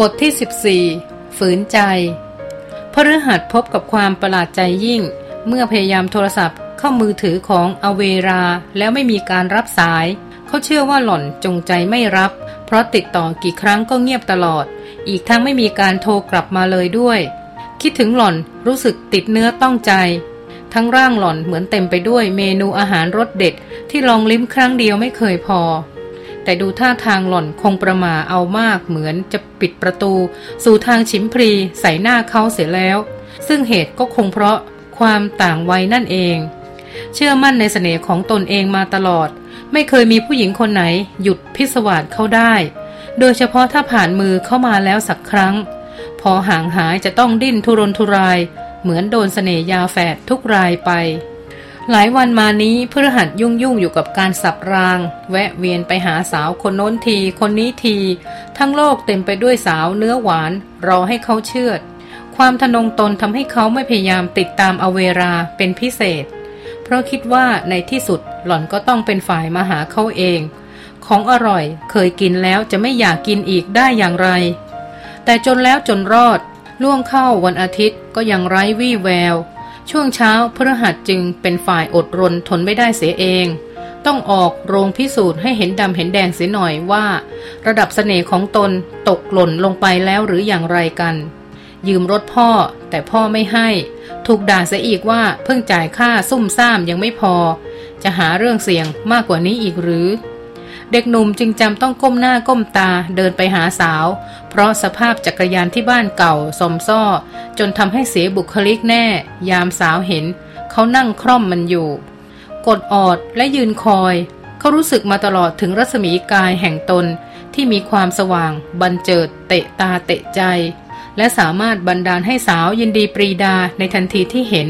บทที่ 14 ฝืนใจ พฤหัสพบกับความประหลาดใจยิ่ง เมื่อพยายามโทรศัพท์เข้ามือถือของอเวรา แล้วไม่มีการรับสาย เขาเชื่อว่าหล่อนจงใจไม่รับ เพราะติดต่อกี่ครั้งก็เงียบตลอด อีกทั้งไม่มีการโทรกลับมาเลยด้วย คิดถึงหล่อนรู้สึกติดเนื้อต้องใจ ทั้งร่างหล่อนเหมือนเต็มไปด้วยเมนูอาหารรสเด็ดที่ลองลิ้มครั้งเดียวไม่เคยพอ แต่ดูท่าทางหล่อนคงประมาเอามากเหมือนจะปิดประตู สู่ทางชิมพรีใส่หน้าเขาเสียแล้ว ซึ่งเหตุก็คงเพราะความต่างวัยนั่นเอง เชื่อมั่นในเสน่ห์ของตนเองมาตลอด ไม่เคยมีผู้หญิงคนไหนหยุดพิสวาสเขาได้ โดยเฉพาะถ้าผ่านมือเข้ามาแล้วสักครั้ง พอห่างหายจะต้องดิ้นทุรนทุราย เหมือนโดนเสน่ยาแฝดทุกรายไป หลายวันมานี้พฤหัสยุ่งยุ่งอยู่กับการสับราง แวะเวียนไปหาสาวคนโน้นที คนนี้ที ทั้งโลกเต็มไปด้วยสาวเนื้อหวาน รอให้เขาเชื่อด ความทนงตนทำให้เขาไม่พยายามติดตามอเวราเป็นพิเศษ เพราะคิดว่าในที่สุดหล่อนก็ต้องเป็นฝ่ายมาหาเขาเอง ของอร่อยเคยกินแล้วจะไม่อยากกินอีกได้อย่างไร แต่จนแล้วจนรอดล่วงเข้าวันอาทิตย์ก็ยังไร้วี่แวว ช่วงเช้าพฤหัสจึงเป็นฝ่ายอดรนทนไม่ได้เสียเอง ต้องออกโรงพิสูจน์ให้เห็นดำเห็นแดงเสียหน่อยว่า ระดับสเสน่ห์ของตนตกหล่นลงไปแล้วหรืออย่างไรกัน ยืมรถพ่อแต่พ่อไม่ให้ ถูกด่าเสียอีกว่าเพิ่งจ่ายค่าซุ่มซ่ามยังไม่พอ จะหาเรื่องเสี่ยงมากกว่านี้อีกหรือ เด็กหนุ่มจึงจำต้องก้มหน้าก้มตาเดินไปหาสาว เพราะสภาพจักรยานที่บ้านเก่าสมซ้อจนทำให้เสียบุคลิกแน่ ยามสาวเห็น เขานั่งคร่อมมันอยู่ กดออดและยืนคอย เขารู้สึกมาตลอดถึงรัศมีกายแห่งตนที่มีความสว่าง บันเจิด เตะตาเตะใจ และสามารถบันดาลให้สาวยินดีปรีดาในทันทีที่เห็น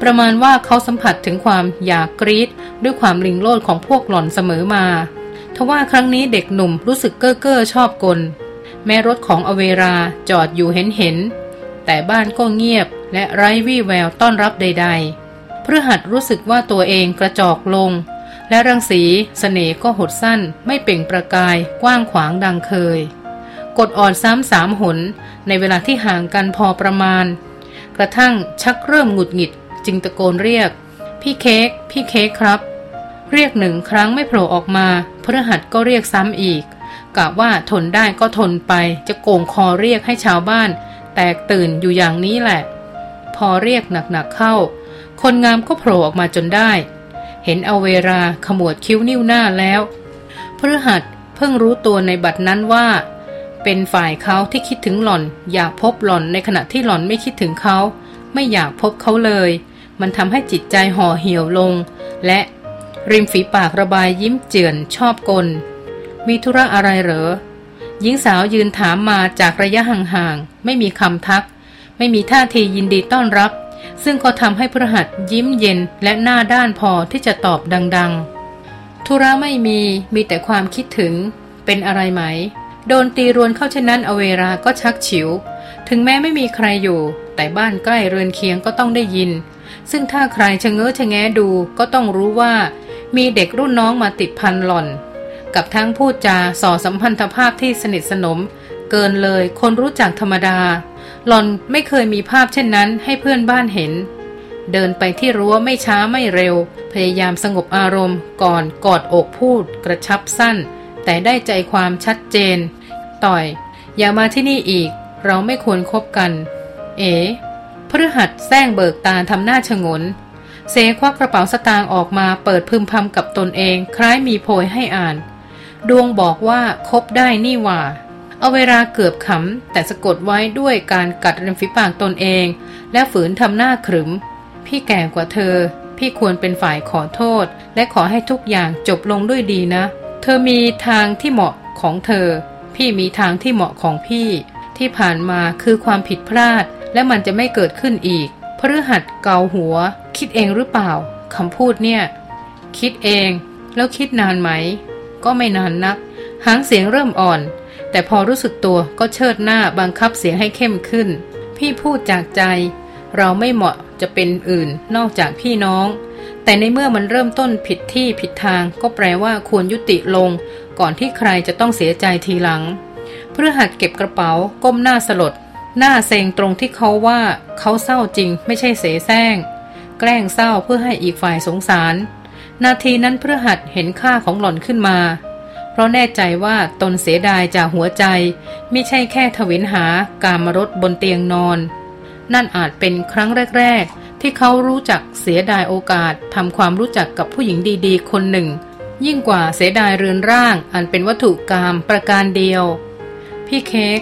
ประมาณว่าเขาสัมผัสถึงความอยากกรีดด้วยความลิงโลดของพวกหล่อนเสมอมา ทว่าครั้งนี้เด็กหนุ่มรู้สึกเก้อเก้อชอบกล แม้รถของอเวราจอดอยู่เห็นเห็น แต่บ้านก็เงียบและไร้วี่แววต้อนรับใด ๆ เพื่อหัดรู้สึกว่าตัวเองกระจอกลง และรังสีสเสน่ห์ก็หดสั้น ไม่เปล่งประกายกว้างขวางดังเคย กดอ่อนซ้ำสามหน ในเวลาที่ห่างกันพอประมาณ กระทั่งชักเริ่มหงุดหงิดจึงตะโกนเรียก พี่เค้กพี่เค้กครับ เรียกหนึ่งครั้งไม่โผล่ออกมาพฤหัสก็เรียกซ้ำอีกกะว่าทนได้ก็ทนไป จะโกงคอเรียกให้ชาวบ้าน แตกตื่นอยู่อย่างนี้แหละ พอเรียกหนักๆเข้า คนงามก็โผล่ออกมาจนได้ เห็นเอาเวลาขมวดคิ้วนิ้วหน้าแล้วพฤหัสเพิ่งรู้ตัวในบัดนั้นว่า เป็นฝ่ายเขาที่คิดถึงหล่อน อยากพบหล่อนในขณะที่หล่อนไม่คิดถึงเขา ไม่อยากพบเขาเลย มันทำให้จิตใจห่อเหี่ยวลง และ ริมฝีปากระบายยิ้มเจือนชอบกล มีธุระอะไรเหรอ หญิงสาวยืนถามมาจากระยะห่างๆ ไม่มีคำทัก ไม่มีท่าทียินดีต้อนรับ ซึ่งก็ทำให้พระหัสยิ้มเย็นและหน้าด้านพอที่จะตอบดังๆ ธุระไม่มี มีแต่ความคิดถึง เป็นอะไรไหม โดนตีรวนเข้าเช่นนั้นอเวราก็ชักฉิว ถึงแม้ไม่มีใครอยู่ แต่บ้านใกล้เรือนเคียงก็ต้องได้ยิน ซึ่งถ้าใครชะเง้อชะแงดูก็ต้องรู้ว่า มีเด็กรุ่นน้องมาติดพันหล่อน กับทั้งพูดจาส่อสัมพันธภาพที่สนิทสนม เกินเลยคนรู้จักธรรมดา หล่อนไม่เคยมีภาพเช่นนั้นให้เพื่อนบ้านเห็น เดินไปที่รั้วไม่ช้าไม่เร็ว พยายามสงบอารมณ์ก่อนกอดอกพูด กระชับสั้น แต่ได้ใจความชัดเจน ต่อย อย่ามาที่นี่อีก เราไม่ควรครบกัน เอ๋พฤหัสแซงเบิกตาทำหน้าชงน เซควักกระเป๋าสตางค์ออกมาเปิดพึมพำกับตนเองคล้ายมีโพยให้อ่าน ดวงบอกว่าคบได้นี่ว่า เอาเวลาเกือบขำแต่สะกดไว้ด้วยการกัดริมฝีปากตนเอง และฝืนทำหน้าขรึม พี่แก่กว่าเธอ พี่ควรเป็นฝ่ายขอโทษ และขอให้ทุกอย่างจบลงด้วยดีนะ เธอมีทางที่เหมาะของเธอ พี่มีทางที่เหมาะของพี่ ที่ผ่านมาคือความผิดพลาด และมันจะไม่เกิดขึ้นอีกพฤหัสเกาหัว คิดเองหรือเปล่าคำพูดเนี่ย คิดเองแล้วคิดนานไหม ก็ไม่นานนัก หางเสียงเริ่มอ่อน แต่พอรู้สึกตัวก็เชิดหน้าบังคับเสียงให้เข้มขึ้น พี่พูดจากใจ เราไม่เหมาะจะเป็นอื่นนอกจากพี่น้อง แต่ในเมื่อมันเริ่มต้นผิดที่ผิดทาง ก็แปลว่าควรยุติลง ก่อนที่ใครจะต้องเสียใจทีหลัง เพื่อหัดเก็บกระเป๋าก้มหน้าสลด หน้าเซงตรงที่เขาว่าเขาเศร้าจริงไม่ใช่เสแสร้ง แกล้งเศร้าเพื่อให้อีกฝ่ายสงสาร นาทีนั้นเพื่อหัดเห็นค่าของหล่อนขึ้นมา เพราะแน่ใจว่าตนเสียดายจากหัวใจ ไม่ใช่แค่ทวินหาการมรถบนเตียงนอน นั่นอาจเป็นครั้งแรก ๆ ที่เขารู้จักเสียดายโอกาสทำความรู้จักกับผู้หญิงดีๆ คนหนึ่ง ยิ่งกว่าเสียดายเรือนร่าง อันเป็นวัตถุกรรมประการเดียว พี่เค้ก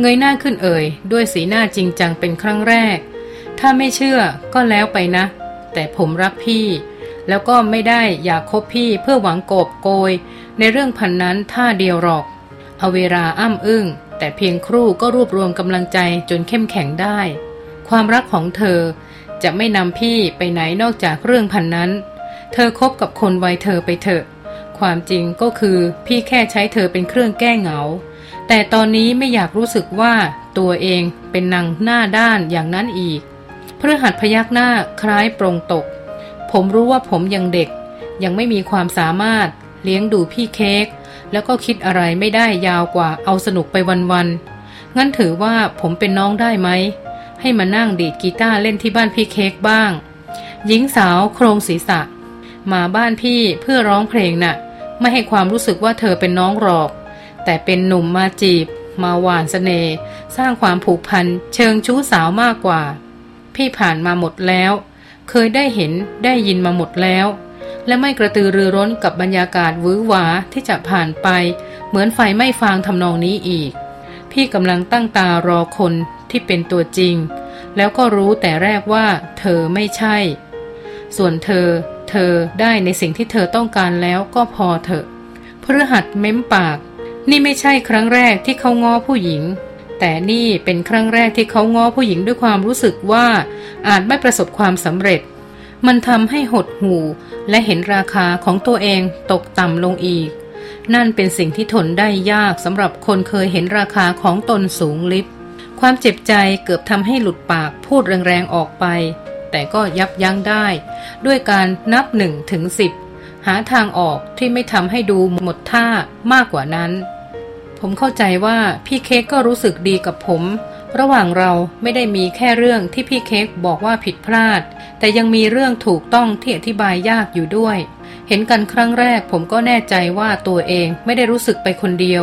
เงยหน้าขึ้นเอ่ย ด้วยสีหน้าจริงจังเป็นครั้งแรก ถ้าไม่เชื่อก็แล้วไปนะ แต่ผมรักพี่ แล้วก็ไม่ได้อยากคบพี่เพื่อหวังกบโกย ในเรื่องพันนั้นท่าเดียวหรอก เอาเวลาอ้ำอึ้งแต่เพียงครู่ก็รวบรวมกำลังใจจนเข้มแข็งได้ ความรักของเธอจะไม่นำพี่ไปไหนนอกจากเรื่องพันนั้น เธอคบกับคนวัยเธอไปเถอะ ความจริงก็คือพี่แค่ใช้เธอเป็นเครื่องแก้เหงา แต่ตอนนี้ไม่อยากรู้สึกว่าตัวเองเป็นนางหน้าด้านอย่างนั้นอีก พื่อหัดพยักหน้าคล้ายปรงตก ผมรู้ว่าผมยังเด็ก ยังไม่มีความสามารถเลี้ยงดูพี่เค้กแล้วก็คิดอะไรไม่ได้ยาวกว่าเอาสนุกไปวันๆ งั้นถือว่าผมเป็นน้องได้ไหม ให้มานั่งดีดกีตาร์เล่นที่บ้านพี่เค้กบ้าง หญิงสาวโครงศีรษะ มาบ้านพี่เพื่อร้องเพลงนะ่ะ ไม่ให้ความรู้สึกว่าเธอเป็นน้องหรอก แต่เป็นหนุ่มมาจีบ มาหวานสเสน่ห์สร้างความผูกพันเชิงชู้สาวมากกว่า พี่ผ่านมาหมดแล้ว เคยได้เห็นได้ยินมาหมดแล้ว และไม่กระตือรือร้นกับบรรยากาศวื้อหวาที่จะผ่านไป เหมือนไฟไม่ฟางทำนองนี้อีก พี่กำลังตั้งตารอคนที่เป็นตัวจริง แล้วก็รู้แต่แรกว่า เธอไม่ใช่ ส่วนเธอ เธอได้ในสิ่งที่เธอต้องการแล้วก็พอเถอะพฤหัสเม้มปาก นี่ไม่ใช่ครั้งแรกที่เขาง้อผู้หญิง แต่นี่เป็นครั้งแรกที่เขาง้อผู้หญิงด้วยความรู้สึกว่าอาจไม่ประสบความสำเร็จ มันทำให้หดหู่และเห็นราคาของตัวเองตกต่ำลงอีก นั่นเป็นสิ่งที่ทนได้ยากสำหรับคนเคยเห็นราคาของตนสูงลิบ ความเจ็บใจเกือบทำให้หลุดปากพูดแรงๆออกไป แต่ก็ยับยั้งได้ ด้วยการนับหนึ่งถึงสิบหาทางออกที่ไม่ทำให้ดูหมดท่ามากกว่านั้น ผมเข้าใจว่าพี่เค้กก็รู้สึกดีกับผม ระหว่างเราไม่ได้มีแค่เรื่องที่พี่เค้กบอกว่าผิดพลาด แต่ยังมีเรื่องถูกต้องที่อธิบายยากอยู่ด้วย เห็นกันครั้งแรกผมก็แน่ใจว่าตัวเองไม่ได้รู้สึกไปคนเดียว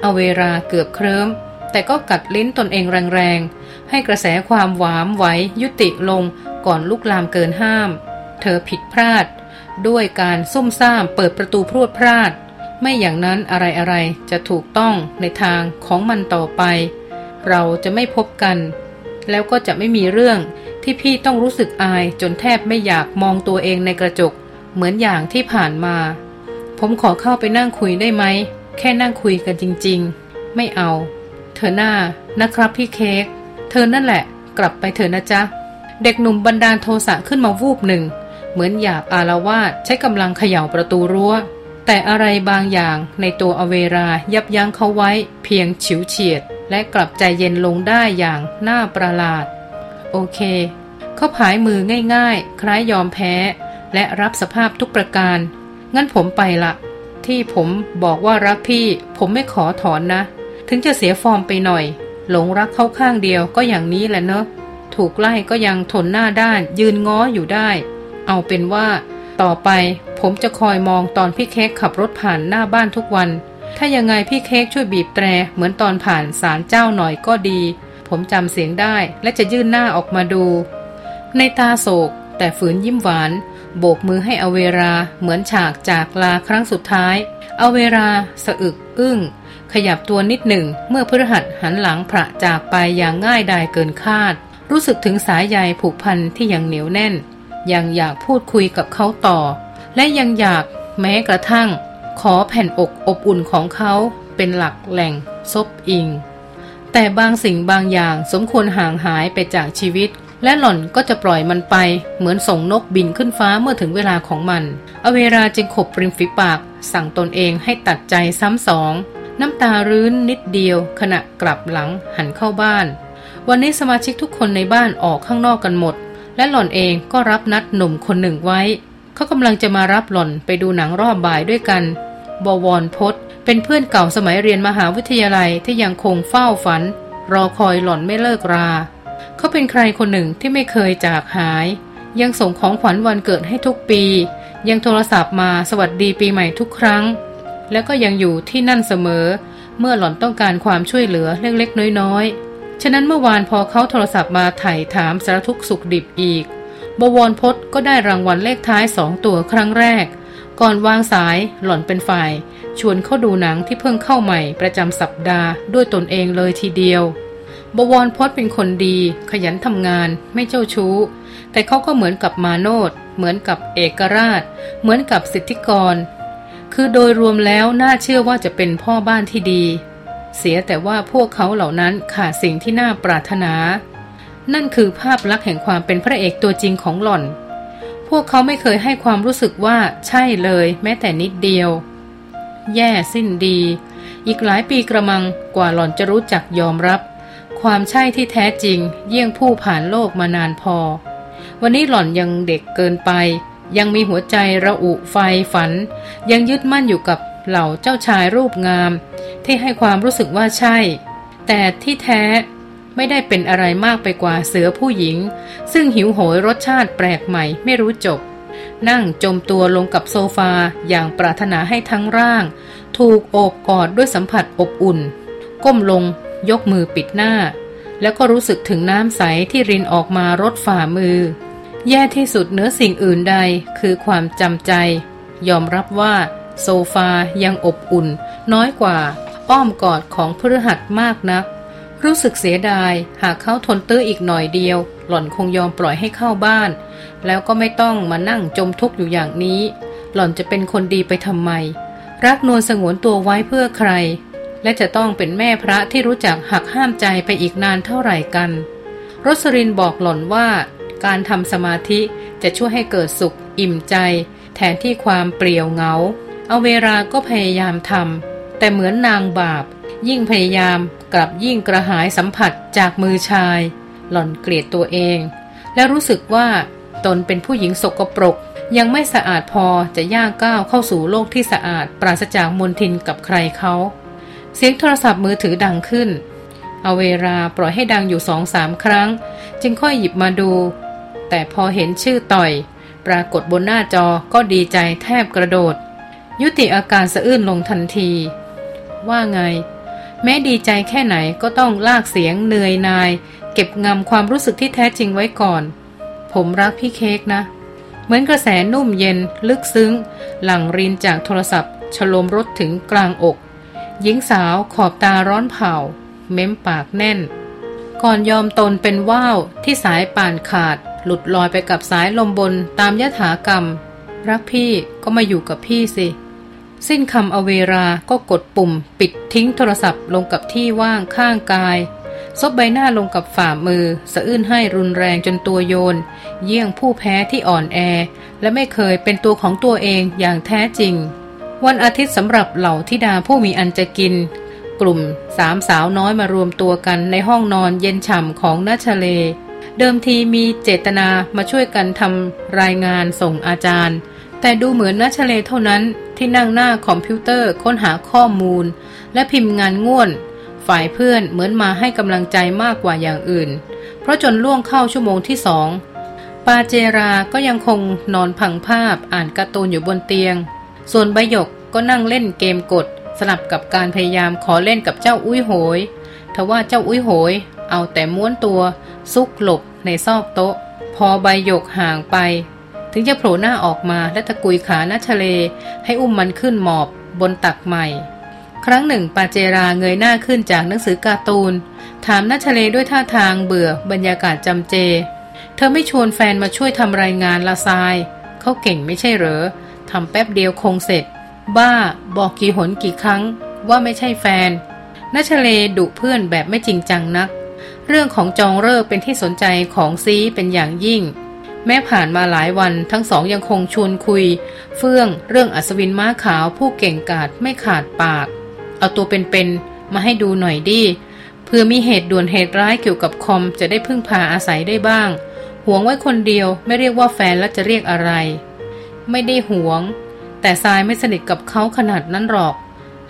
เอาเวลาเกือบเคลิ้มแต่ก็กัดลิ้นตนเองแรงๆ ให้กระแสความหวามไหวยุติลงก่อนลุกลามเกินห้าม เธอผิดพลาด ด้วยการซุ่มซ่ามเปิดประตูพรวดพลาด ไม่อย่างนั้นอะไรๆจะถูกต้องในทางของมันต่อไป เราจะไม่พบกัน แล้วก็จะไม่มีเรื่องที่พี่ต้องรู้สึกอายจนแทบไม่อยากมองตัวเองในกระจก เหมือนอย่างที่ผ่านมา ผมขอเข้าไปนั่งคุยได้ไหม แค่นั่งคุยกันจริง ๆ ไม่เอา เธอหน้านะครับพี่เค้กเธอนั่นแหละ กลับไปเถอะนะจ๊ะ เด็กหนุ่มบันดาลโทสะขึ้นมาวูบหนึ่ง เหมือนอยากอารวาสใช้กำลังเขย่าประตูรั้ว แต่อะไรบางอย่างในตัวอเวรายับยั้งเขาไว้เพียงฉิวเฉียด และกลับใจเย็นลงได้อย่างน่าประหลาด โอเคเขาผายมือง่ายๆ คล้ายยอมแพ้ และรับสภาพทุกประการ งั้นผมไปละที่ผมบอกว่ารักพี่ ผมไม่ขอถอนนะ ถึงจะเสียฟอร์มไปหน่อย หลงรักเขาข้างเดียวก็อย่างนี้แหละเนอะถูกไล่ก็ยังทนหน้าด้านยืนง้ออยู่ได้ เอาเป็นว่า ต่อไป ผมจะคอยมองตอนพี่เค้กขับรถผ่านหน้าบ้านทุกวัน ถ้ายังไงพี่เค้กช่วยบีบแตร เหมือนตอนผ่านศาลเจ้าหน่อยก็ดี ผมจำเสียงได้และจะยื่นหน้าออกมาดู ในตาโศก แต่ฝืนยิ้มหวาน โบกมือให้อเวราเหมือนฉากจากลาครั้งสุดท้าย อเวราสะอึกอึ้ง ขยับตัวนิดหนึ่งเมื่อพฤหัสหันหลังพระจากไปอย่างง่ายดายเกินคาด รู้สึกถึงสายใยผูกพันที่ยังเหนียวแน่น ยังอยากพูดคุยกับเขาต่อ และยังอยากแม้กระทั่ง ขอแผ่นอกอบอุ่นของเขาเป็นหลักแหล่งซบอิง แต่บางสิ่งบางอย่างสมควรห่างหายไปจากชีวิต และหล่อนก็จะปล่อยมันไป เหมือนส่งนกบินขึ้นฟ้าเมื่อถึงเวลาของมัน อเวราจึงขบริมฝีปาก สั่งตนเองให้ตัดใจซ้ำสอง น้ำตารื้นนิดเดียว ขณะกลับหลังหันเข้าบ้าน วันนี้สมาชิกทุกคนในบ้านออกข้างนอกกันหมดและหล่อนเองก็รับนัดหนุ่มคนหนึ่งไว้ เขากำลังจะมารับหล่อนไปดูหนังรอบบ่ายด้วยกัน บวรพศเป็นเพื่อนเก่าสมัยเรียนมหาวิทยาลัยที่ยังคงเฝ้าฝัน รอคอยหล่อนไม่เลิกรา เขาเป็นใครคนหนึ่งที่ไม่เคยจากหาย ยังส่งของขวัญวันเกิดให้ทุกปี ยังโทรศัพท์มาสวัสดีปีใหม่ทุกครั้ง แล้วก็ยังอยู่ที่นั่นเสมอ เมื่อหล่อนต้องการความช่วยเหลือเล็กๆน้อยๆ ฉะนั้นเมื่อวานพอเขาโทรศัพท์มาไถ่ถามสารทุกสุขดิบอีก บวรพศก็ได้รางวัลเลขท้ายสองตัวครั้งแรก ก่อนวางสายหล่อนเป็นฝ่าย ชวนเข้าดูหนังที่เพิ่งเข้าใหม่ประจำสัปดาห์ด้วยตนเองเลยทีเดียว บวรพศเป็นคนดี ขยันทำงานไม่เจ้าชู้ แต่เขาก็เหมือนกับมาโนดเหมือนกับเอกราช เหมือนกับสิทธิกร คือโดยรวมแล้วน่าเชื่อว่าจะเป็นพ่อบ้านที่ดี เสียแต่ว่าพวกเขาเหล่านั้นขาดสิ่งที่น่าปรารถนา นั่นคือภาพลักษณ์แห่งความเป็นพระเอกตัวจริงของหล่อน พวกเขาไม่เคยให้ความรู้สึกว่าใช่เลย แม้แต่นิดเดียว แย่สิ้นดี อีกหลายปีกระมังกว่าหล่อนจะรู้จักยอมรับ ความใช่ที่แท้จริง เยี่ยงผู้ผ่านโลกมานานพอ วันนี้หล่อนยังเด็กเกินไป ยังมีหัวใจระอุไฟฝัน ยังยึดมั่นอยู่กับเหล่าเจ้าชายรูปงาม ที่ให้ความรู้สึกว่าใช่ แต่ที่แท้ ไม่ได้เป็นอะไรมากไปกว่าเสือผู้หญิง ซึ่งหิวโหยรสชาติแปลกใหม่ไม่รู้จบ นั่งจมตัวลงกับโซฟาอย่างปรารถนาให้ทั้งร่าง ถูกโอบกอดด้วยสัมผัสอบอุ่น ก้มลง ยกมือปิดหน้า แล้วก็รู้สึกถึงน้ำใสที่รินออกมารดฝ่ามือ แย่ที่สุดเหนือสิ่งอื่นใดคือความจำใจ ยอมรับว่าโซฟายังอบอุ่น น้อยกว่าอ้อมกอดของพฤหัสมากนัก รู้สึกเสียดาย หากเขาทนตื้ออีกหน่อยเดียว หล่อนคงยอมปล่อยให้เข้าบ้าน แล้วก็ไม่ต้องมานั่งจมทุกข์อยู่อย่างนี้ หล่อนจะเป็นคนดีไปทำไม รักนวลสงวนตัวไว้เพื่อใคร และจะต้องเป็นแม่พระที่รู้จักหักห้ามใจไปอีกนานเท่าไหร่กันรสรินบอกหล่อนว่า การทำสมาธิจะช่วยให้เกิดสุข อิ่มใจ แทนที่ความเปลี่ยวเหงาเอาเวลาก็พยายามทำแต่เหมือนนางบาป ยิ่งพยายาม กลับยิ่งกระหายสัมผัสจากมือชาย หล่อนเกลียดตัวเอง และรู้สึกว่าตนเป็นผู้หญิงสกปรก ยังไม่สะอาดพอจะย่างก้าวเข้าสู่โลกที่สะอาด ปราศจากมลทินกับใครเขาเสียงโทรศัพท์มือถือดังขึ้น เอาเวลาปล่อยให้ดังอยู่สองสามครั้ง จึงค่อยหยิบมาดู แต่พอเห็นชื่อต่อย ปรากฏบนหน้าจอก็ดีใจแทบกระโดด ยุติอาการสะอื้นลงทันที ว่าไง แม้ดีใจแค่ไหนก็ต้องลากเสียงเหนื่อยนาย เก็บงำความรู้สึกที่แท้จริงไว้ก่อน ผมรักพี่เค้กนะ เหมือนกระแสนุ่มเย็นลึกซึ้ง หลั่งรินจากโทรศัพท์ ฉลมรถถึงกลางอก หญิงสาวขอบตาร้อนเผาเม้มปากแน่น ก่อนยอมตนเป็นว่าวที่สายป่านขาด หลุดลอยไปกับสายลมบนตามยถากรรม รักพี่ก็มาอยู่กับพี่สิ สิ้นคำเอาเวลาก็กดปุ่ม ปิดทิ้งโทรศัพท์ลงกับที่ว่างข้างกาย ซบใบหน้าลงกับฝ่ามือ สะอื้นให้รุนแรงจนตัวโยน เยี่ยงผู้แพ้ที่อ่อนแอ และไม่เคยเป็นตัวของตัวเองอย่างแท้จริง วันอาทิตย์สำหรับเหล่าทิดาผู้มีอันจะกิน กลุ่มสามสาวน้อยมารวมตัวกันในห้องนอนเย็นฉ่ำของนัชเล เดิมทีมีเจตนามาช่วยกันทำรายงานส่งอาจารย์ แต่ดูเหมือนนัชเลเท่านั้นที่นั่งหน้าคอมพิวเตอร์ค้นหาข้อมูล และพิมพ์งานง่วน ฝ่ายเพื่อนเหมือนมาให้กำลังใจมากกว่าอย่างอื่น เพราะจนล่วงเข้าชั่วโมงที่สองปาเจราก็ยังคงนอนพังภาพอ่านการ์ตูนอยู่บนเตียง ส่วนใบหยกก็นั่งเล่นเกมกด สลับกับการพยายามขอเล่นกับเจ้าอุ้ยโหยทว่าเจ้าอุ้ยโหย เอาแต่ม้วนตัว ซุกหลบในซอกโต๊ะ พอใบหยกห่างไป ถึงจะโผล่หน้าออกมาและตะกุยขานัชเล ให้อุ้มมันขึ้นหมอบบนตักใหม่ ครั้งหนึ่งปาเจราเงยหน้าขึ้นจากหนังสือการ์ตูน ถามนัชเลด้วยท่าทางเบื่อบรรยากาศจำเจ เธอไม่ชวนแฟนมาช่วยทำรายงานละทราย เขาเก่งไม่ใช่เหรอทำแป๊บเดียวคงเสร็จ บ้าบอกกี่หนกี่ครั้ง ว่าไม่ใช่แฟนนัชเลดุเพื่อนแบบไม่จริงจังนัก เรื่องของจองเลิกเป็นที่สนใจของซีเป็นอย่างยิ่ง แม้ผ่านมาหลายวันทั้งสองยังคงชวนคุย เฟื่องเรื่องอัศวินม้าขาวผู้เก่งกาจไม่ขาดปาก เอาตัวเป็นๆมาให้ดูหน่อยดิเพื่อมีเหตุด่วนเหตุร้ายเกี่ยวกับคอมจะได้พึ่งพาอาศัยได้บ้าง หวงไว้คนเดียวไม่เรียกว่าแฟนแล้วจะเรียกอะไร ไม่ได้หวง แต่ทรายไม่สนิทกับเขาขนาดนั้นหรอก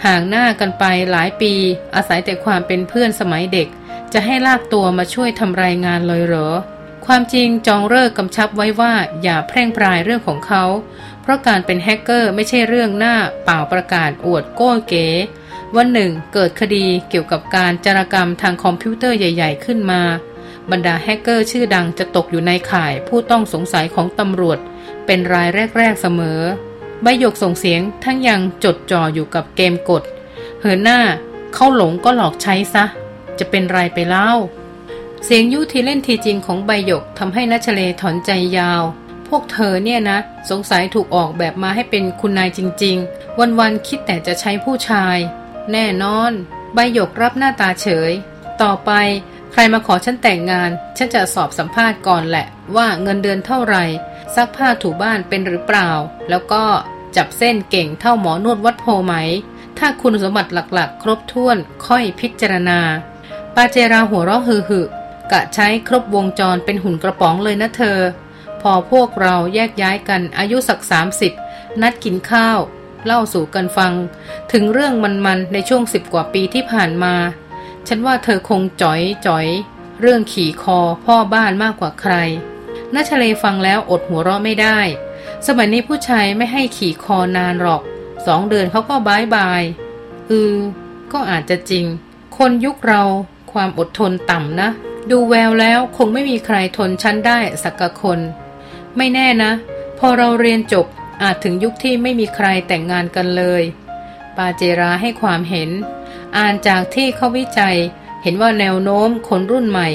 ห่างหน้ากันไปหลายปี อาศัยแต่ความเป็นเพื่อนสมัยเด็ก จะให้ลากตัวมาช่วยทำรายงานเลยเหรอ ความจริงจองฤกษ์กำชับไว้ว่าอย่าแพร่งพรายเรื่องของเขา เพราะการเป็นแฮกเกอร์ไม่ใช่เรื่องหน้าเปล่าประกาศอวดโก้เก๋วันหนึ่งเกิดคดีเกี่ยวกับการจารกรรมทางคอมพิวเตอร์ใหญ่ ๆ ขึ้นมา บรรดาแฮกเกอร์ชื่อดังจะตกอยู่ในข่ายผู้ต้องสงสัยของตำรวจ เป็นรายแรก ๆ เสมอ ใบหยกส่งเสียงทั้งยังจดจ่ออยู่กับเกมกด เหินหน้า เข้าหลงก็หลอกใช้ซะ จะเป็นไรไปเล่า เสียงยุทีเล่นทีจริงของใบหยกทำให้นัชเลถอนใจยาว พวกเธอเนี่ยนะ สงสัยถูกออกแบบมาให้เป็นคุณนายจริง ๆ วันๆคิดแต่จะใช้ผู้ชาย แน่นอน ใบหยกรับหน้าตาเฉย ต่อไปใครมาขอฉันแต่งงาน ฉันจะสอบสัมภาษณ์ก่อนแหละ ว่าเงินเดือนเท่าไหร่ซักผ้าถูบ้านเป็นหรือเปล่า แล้วก็จับเส้นเก่งเท่าหมอนวดวัดโพไหม ถ้าคุณสมบัติหลักๆ ครบถ้วนค่อยพิจารณา ปาเจราหัวเราะฮือ กะใช้ครบวงจรเป็นหุ่นกระป๋องเลยนะเธอ พอพวกเราแยกย้ายกันอายุสักสามสิบนัดกินข้าว เล่าสู่กันฟัง ถึงเรื่องมันๆในช่วงสิบกว่าปีที่ผ่านมา ฉันว่าเธอคงจ๋อยจ๋อย เรื่องขี่คอพ่อบ้านมากกว่าใครนัชเลฟังแล้วอดหัวเราะไม่ได้ สมัยนี้ผู้ชายไม่ให้ขี่คอนานหรอก สองเดือนเขาก็บายบายเออก็อาจจะจริง คนยุคเราความอดทนต่ำนะ ดูแววแล้วคงไม่มีใครทนฉันได้สักคน ไม่แน่นะ พอเราเรียนจบอาจถึงยุคที่ไม่มีใครแต่งงานกันเลย ปาเจราให้ความเห็น อ่านจากที่เขาวิจัย เห็นว่าแนวโน้มคนรุ่นใหม่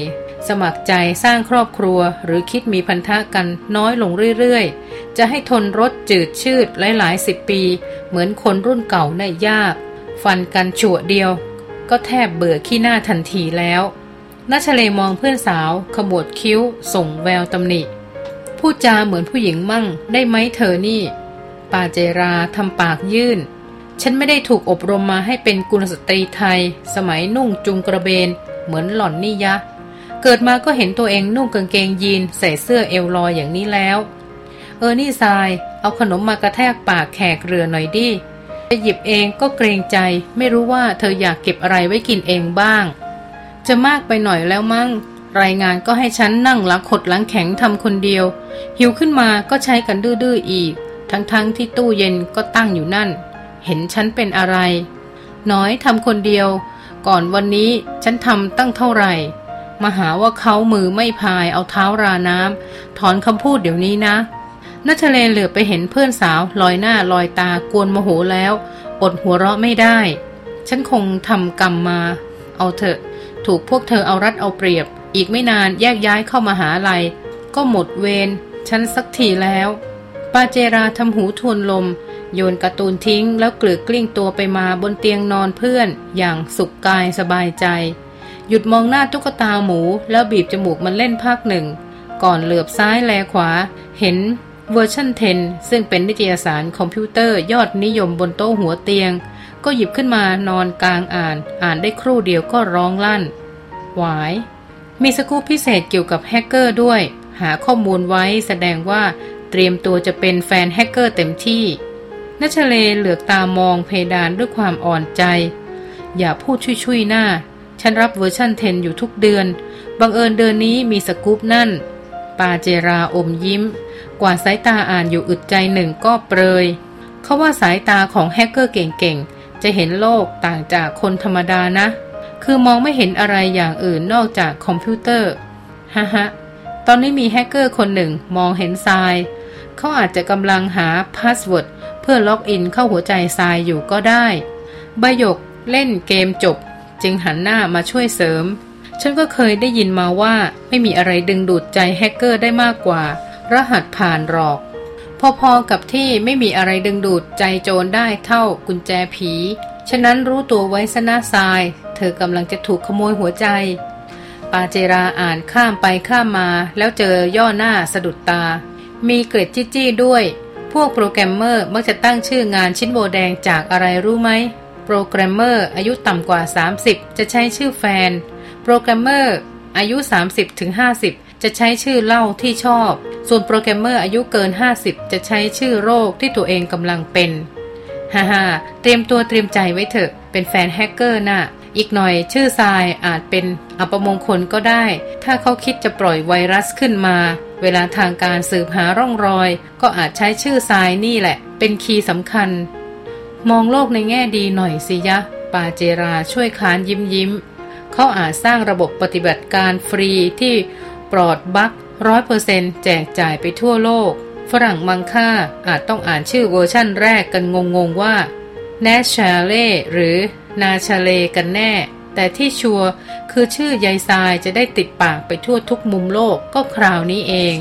สมัครใจสร้างครอบครัวหรือคิดมีพันธะกันน้อยลงเรื่อยๆ จะให้ทนรถจืดชืดหลายๆสิบปี เหมือนคนรุ่นเก่าได้ยาก ฟันกันชั่วเดียว ก็แทบเบื่อขี้หน้าทันทีแล้ว นัชเลมองเพื่อนสาว ขมวดคิ้ว ส่งแววตำหนิพูดจาเหมือนผู้หญิงมั่ง ได้ไหมเธอนี่ ปาเจราทำปากยื่น ฉันไม่ได้ถูกอบรมมาให้เป็นกุลสตรีไทย สมัยนุ่งจุงกระเบน เหมือนหล่อนนี่ยะ เกิดมาก็เห็นตัวเองนุ่งกางเกงยีนใส่เสื้อเอวลอยอย่างนี้แล้ว เออนี่ทราย เอาขนมมากระแทกปากแขกเรือหน่อยดิจะหยิบเองก็เกรงใจ ไม่รู้ว่าเธออยากเก็บอะไรไว้กินเองบ้าง จะมากไปหน่อยแล้วมั้งรายงานก็ให้ฉันนั่งหลังขดหลังแข็งทำคนเดียว หิวขึ้นมาก็ใช้กันดื้อๆอีก ทั้งๆทที่ตู้เย็นก็ตั้งอยู่นั่น เห็นฉันเป็นอะไร น้อยทำคนเดียว ก่อนวันนี้ฉันทำตั้งเท่าไหร่มาหาว่าเขามือไม่พายเอาเท้าราน้ำถอนคำพูดเดี๋ยวนี้นะนัชเลเหลือไปเห็นเพื่อนสาวลอยหน้าลอยตากวนโมโหแล้ว อดหัวเราะไม่ได้ ฉันคงทำกรรมมา เอาเถอะ ถูกพวกเธอเอารัดเอาเปรียบ อีกไม่นานแยกย้ายเข้ามหาลัย ก็หมดเวรฉันสักทีแล้ว ปาเจราทำหูทวนลม โยนการ์ตูนทิ้งแล้วเกลือกลิ้งตัวไปมาบนเตียงนอนเพื่อน อย่างสุขกายสบายใจ หยุดมองหน้าตุ๊กตาหมูแล้วบีบจมูกมันเล่นพักหนึ่ง ก่อนเหลือบซ้ายแลขวา เห็นเวอร์ชัน10 ซึ่งเป็นนิตยสารคอมพิวเตอร์ยอดนิยมบนโต๊ะหัวเตียง ก็หยิบขึ้นมานอนกางอ่าน อ่านได้ครู่เดียวก็ร้องลั่น ว้าย มีสกู๊ปพิเศษเกี่ยวกับแฮกเกอร์ด้วย หาข้อมูลไว้แสดงว่าเตรียมตัวจะเป็นแฟนแฮกเกอร์เต็มที่ณชเลเหลือกตามองเพดานด้วยความอ่อนใจ อย่าพูดชุ่ยๆน่า ฉันรับเวอร์ชัน10 อยู่ทุกเดือน บังเอิญเดือนนี้มีสกู๊ปนั่น ปาเจราอมยิ้ม กวาดสายตาอ่านอยู่อึดใจหนึ่งก็เปรยเขาว่าสายตาของแฮกเกอร์เก่งๆ จะเห็นโลกต่างจากคนธรรมดานะ คือมองไม่เห็นอะไรอย่างอื่นนอกจากคอมพิวเตอร์ฮ่าฮะตอนนี้มีแฮกเกอร์คนหนึ่งมองเห็นทราย เขาอาจจะกำลังหาพาสเวิร์ดเพื่อล็อกอินเข้าหัวใจทรายอยู่ก็ได้หยกเล่นเกมจบ จึงหันหน้ามาช่วยเสริม ฉันก็เคยได้ยินมาว่าไม่มีอะไรดึงดูดใจแฮกเกอร์ได้มากกว่า รหัสผ่านหรอก พอๆกับที่ไม่มีอะไรดึงดูดใจโจรได้เท่ากุญแจผี ฉะนั้นรู้ตัวไว้ซะนะทราย เธอกำลังจะถูกขโมยหัวใจ ปาเจราอ่านข้ามไปข้ามมาแล้วเจอย่อหน้าสะดุดตา มีเกร็ดจี้ด้วย พวกโปรแกรมเมอร์มักจะตั้งชื่องานชิ้นโบแดงจากอะไรรู้ไหม โปรแกรมเมอร์อายุต่ำกว่า 30 จะใช้ชื่อแฟน โปรแกรมเมอร์อายุ 30-50 จะใช้ชื่อเหล้าที่ชอบ ส่วนโปรแกรมเมอร์อายุเกิน 50 จะใช้ชื่อโรคที่ตัวเองกำลังเป็น ฮ่าฮ่าเตรียมตัวเตรียมใจไว้เถอะ เป็นแฟนแฮกเกอร์น่ะ อีกหน่อยชื่อทรายอาจเป็นอัปมงคลก็ได้ ถ้าเขาคิดจะปล่อยไวรัสขึ้นมา เวลาทางการสืบหาร่องรอย ก็อาจใช้ชื่อทรายนี่แหละ เป็นคีย์สำคัญ มองโลกในแง่ดีหน่อยสิยะ ปาเจราช่วยค้านยิ้มยิ้ม เขาอาจสร้างระบบปฏิบัติการฟรีที่ปลอดบั๊ก ร้อยเปอร์เซนต์แจกจ่ายไปทั่วโลก ฝรั่งมังค่าอาจต้องอ่านชื่อเวอร์ชั่นแรกกันงงๆว่า n a c h a l e หรือนาชาเลกันแน่ แต่ที่ชัวร์คือชื่อยายทรายจะได้ติดปากไปทั่วทุกมุมโลกก็คราวนี้เอง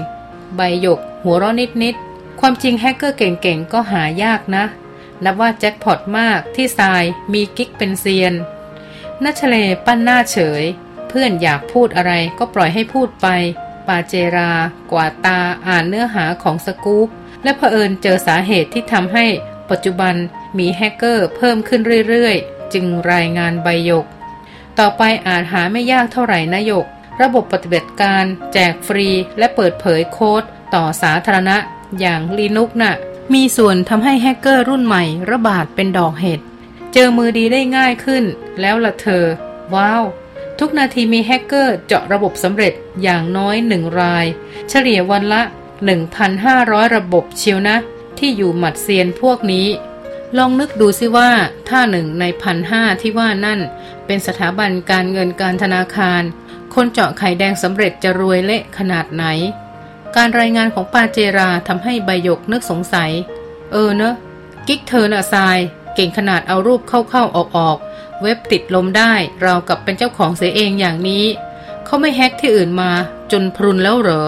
ใบหยก หัวราะนิดๆ ความจริงแฮกเกอร์เก่งๆ ก็หายากนะ นับว่าแจ็คพอตมากที่ทรายมีกิ๊กเป็นเซียนนัชเลปั้นหน้าเฉย เพื่อนอยากพูดอะไรก็ปล่อยให้พูดไป ปาเจรากว่าตาอ่านเนื้อหาของสกู๊ปและเผอิญเจอสาเหตุที่ทำให้ปัจจุบันมีแฮกเกอร์เพิ่มขึ้นเรื่อยๆ จึงรายงานใบยก ต่อไปอาจหาไม่ยากเท่าไหร่นายก ระบบปฏิบัติการ แจกฟรีและเปิดเผยโค้ด ต่อสาธารณะ อย่างลีนุกน่ะ มีส่วนทำให้แฮกเกอร์รุ่นใหม่ระบาดเป็นดอกเห็ด เจอมือดีได้ง่ายขึ้น แล้วละเธอ ว้าว ทุกนาทีมีแฮกเกอร์เจาะระบบสำเร็จอย่างน้อยหนึ่งราย เฉลี่ยวันละ 1,500 ระบบเชียวนะ ที่อยู่หมัดเซียนพวกนี้ ลองนึกดูสิว่าถ้าหนึ่งในพันห้าที่ว่านั่น เป็นสถาบันการเงินการธนาคาร คนเจาะไข่แดงสำเร็จจะรวยเละขนาดไหน การรายงานของปาเจราทำให้ใบยกนึกสงสัย เออเนอะกิ๊กเธอน่ะทราย เก่งขนาดเอารูปเข้าๆออกๆ เว็บติดลมได้เรากับเป็นเจ้าของเสียเองอย่างนี้ เขาไม่แฮกที่อื่นมาจนพรุนแล้วเหรอ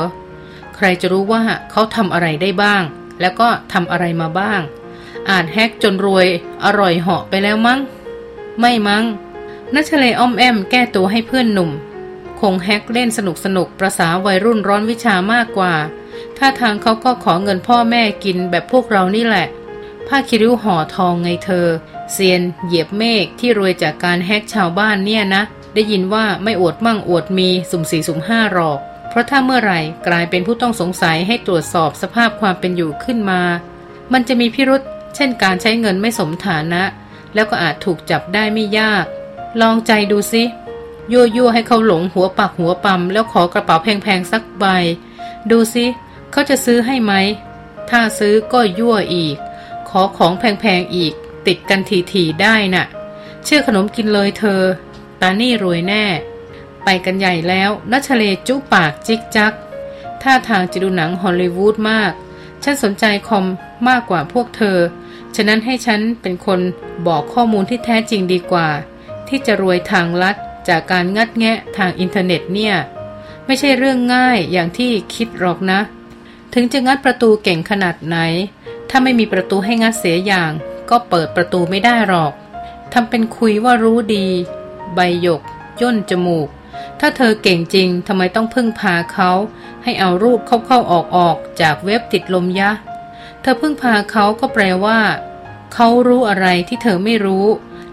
ใครจะรู้ว่าเขาทำอะไรได้บ้าง แล้วก็ทำอะไรมาบ้าง อาจแฮกจนรวยอร่อยเหาะไปแล้วมั้ง ไม่มั้งนัชเลอ้อมแอมแก้ตัวให้เพื่อนหนุ่ม คงแฮกเล่นสนุกสนุกประษาวัยรุ่นร้อนวิชามากกว่า ถ้าทางเขาก็ขอเงินพ่อแม่กินแบบพวกเรานี่แหละ ผ้าคิริ้วห่อทองไงเธอ เซียน เหยียบเมฆที่รวยจากการแฮกชาวบ้านเนี่ยนะ ได้ยินว่าไม่อวดมั่งอวดมีสุ่มสี่สุ่มห้าหรอก เพราะถ้าเมื่อไหร่กลายเป็นผู้ต้องสงสัยให้ตรวจสอบสภาพความเป็นอยู่ขึ้นมา มันจะมีพิรุษเช่นการใช้เงินไม่สมฐานะ แล้วก็อาจถูกจับได้ไม่ยาก ลองใจดูสิยั่วยั่วให้เขาหลงหัวปักหัวปั๊มแล้วขอกระเป๋าแพงๆสักใบ ดูสิเขาจะซื้อให้ไหม ถ้าซื้อก็ยั่วอีก อของแพงๆอีก ติดกันทีๆได้น่ะ เชื่อขนมกินเลยเธอ ตานี่รวยแน่ ไปกันใหญ่แล้วนัชเลจุปากจิกจักท่าทางจะดูหนังฮอลลีวูดมาก ฉันสนใจคอมมากกว่าพวกเธอ ฉะนั้นให้ฉันเป็นคนบอกข้อมูลที่แท้จริงดีกว่า ที่จะรวยทางลัดจากการงัดแงะทางอินเทอร์เน็ตเนี่ย ไม่ใช่เรื่องง่ายอย่างที่คิดหรอกนะ ถึงจะงัดประตูเก่งขนาดไหน ถ้าไม่มีประตูให้งัดเสียอย่าง ก็เปิดประตูไม่ได้หรอกทำเป็นคุยว่ารู้ดี ใบหยก ย่นจมูก ถ้าเธอเก่งจริงทำไมต้องพึ่งพาเขา ให้เอารูปเข้าๆออกๆจากเว็บติดลมยะ เธอพึ่งพาเขาก็แปลว่า เขารู้อะไรที่เธอไม่รู้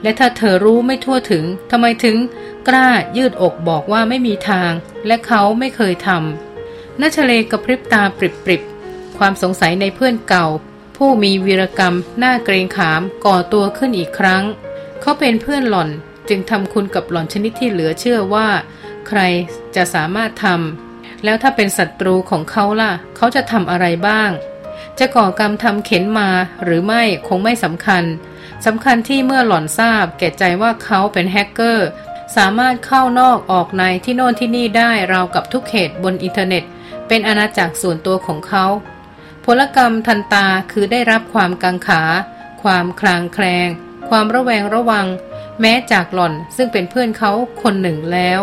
และถ้าเธอรู้ไม่ทั่วถึงทำไมถึง กล้ายืดอกบอกว่าไม่มีทาง และเขาไม่เคยทำนัชเลกระพริบตาปริบๆความสงสัยในเพื่อนเก่า ผู้มีวีรกรรมหน้าเกรงขามก่อตัวขึ้นอีกครั้ง เขาเป็นเพื่อนหล่อนจึงทำคุณกับหล่อนชนิดที่เหลือเชื่อว่า ใครจะสามารถทำแล้วถ้าเป็นศัตรูของเขาล่ะ เขาจะทำอะไรบ้าง จะก่อกรรมทำเข็นมาหรือไม่คงไม่สำคัญสำคัญที่เมื่อหล่อนทราบ แก่ใจว่าเขาเป็นแฮกเกอร์ สามารถเข้านอกออกในที่โน่นที่นี่ได้ราวกับทุกเขตบนอินเทอร์เน็ต เป็นอาณาจักรส่วนตัวของเขา ผลกรรมทันตาคือได้รับความกังขา ความคลางแคลง ความระแวงระวัง แม้จากหล่อนซึ่งเป็นเพื่อนเขาคนหนึ่งแล้ว